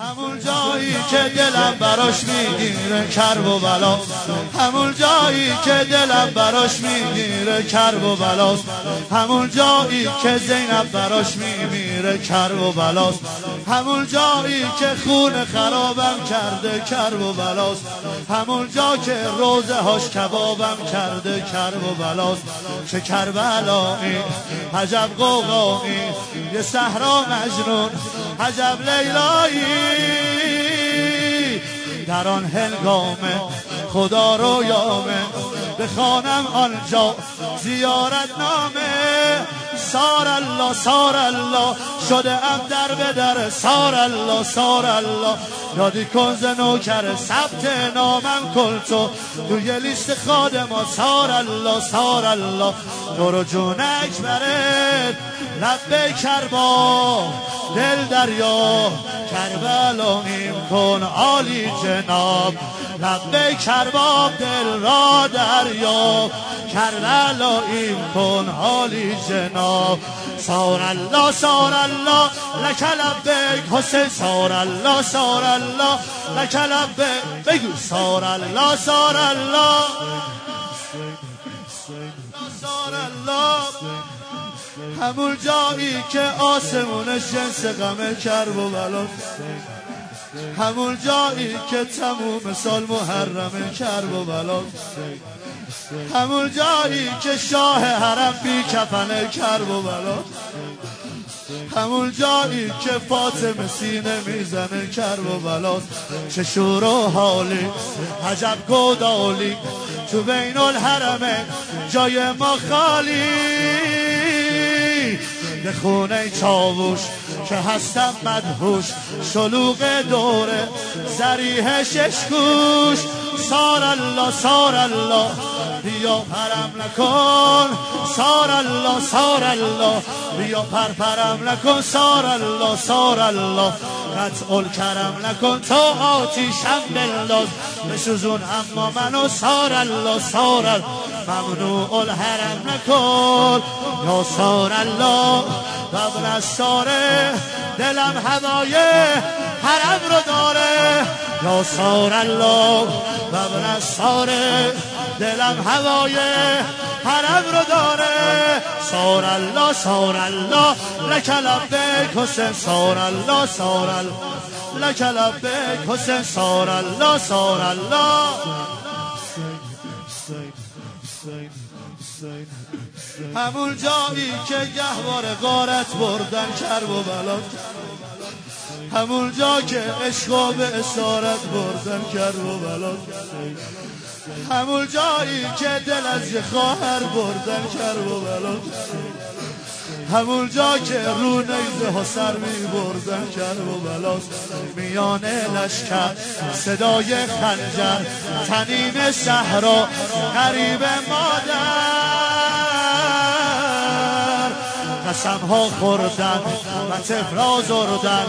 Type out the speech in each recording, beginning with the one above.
همون جایی که دلم براش می‌گیره کرب و بلا. همون جایی که دلم براش می‌گیره کرب و بلاست همون جایی که زینب براش میمیره کرب و بلاست همون جایی که خون خرابم کرده کرب و بلاست همون جا که روزه هاش کبابم کرده کرب و بلاست چه کربلایی عجب قوقایی یه صحرا مجنون. عجب لیلایی. در آن هنگامه خدا رو یامه بخوانم آنجا زیارت نامه. سار الله سار الله. شده ام در به در. سار الله سار الله. یادی کنز نوکر ثبت نامم کل تو. توی لیست خادما سار الله سار الله. تو رو جون اکبرت. لب کربا. دل دریا. کربلاییم کن عالی جناب. لب کرباب دل را دریا کربلاییم کن عالی جناب. سار الله سار الله لک لبک حسین سار الله سار الله لک لبک بگو سار الله سار الله سار الله همون جایی که آسمونش جنس غمه کرب و بلا. همون جایی که تموم سال محرمه کرب و بلا همون جایی که شاه حرم بی کفنه کرب و بلا همون جایی که فاطمه سینه می‌زنه کرب و بلاست چه شور و حالی عجب گودالی تو بین الحرمه جای ما خالی. به خونه چاووش که هستم مدهوش شلوغ دوره زریح ششکوش سار الله سار الله بیا پرم نکن. سار الله سار الله بیا پر پرم نکن. سار الله سار الله قطع کرم نکن. تا آتیشم بنداز بسوزون اما منو سار الله سار الله ممنوع الحرم نکن. یا سار الله قبل ساره دلم هوای حرم رو داره. یا سار الله قبل ساره دلم هوای حرم رو داره. سار الله سار الله لک لبک حسین سار الله سار الله لک لبک حسین سار الله سار الله. همون جایی که گهوار غارت بردن کرب و بلاد همون جا که عشق به اسارت بردن کرب و بلاد همون جایی که دل از یه خواهر بردن کرب و بلاد همون جا که رو نیزه ها سر می بردن کرب و بلاس میان لشکر صدای خنجر تنین صحرا غریب مادر. قسم ها خوردن و تفرا زردن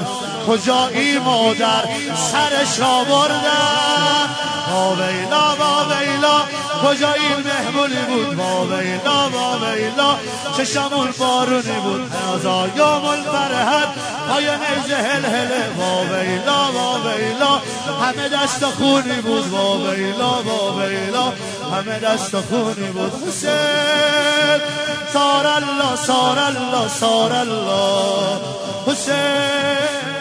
کجایی مادر؟ سرش را بردن. با ویلا با ویلا کجا این مهمونی بود؟ با ویلا با ویلا چشمون بارونی بود. نازا یوم الفرحت پای نیزه هل هله. با ویلا با ویلا همه دست خونی بود. با ویلا با ویلا همه دست خونی بود. حسین. سار الله سار الله سار الله. حسین.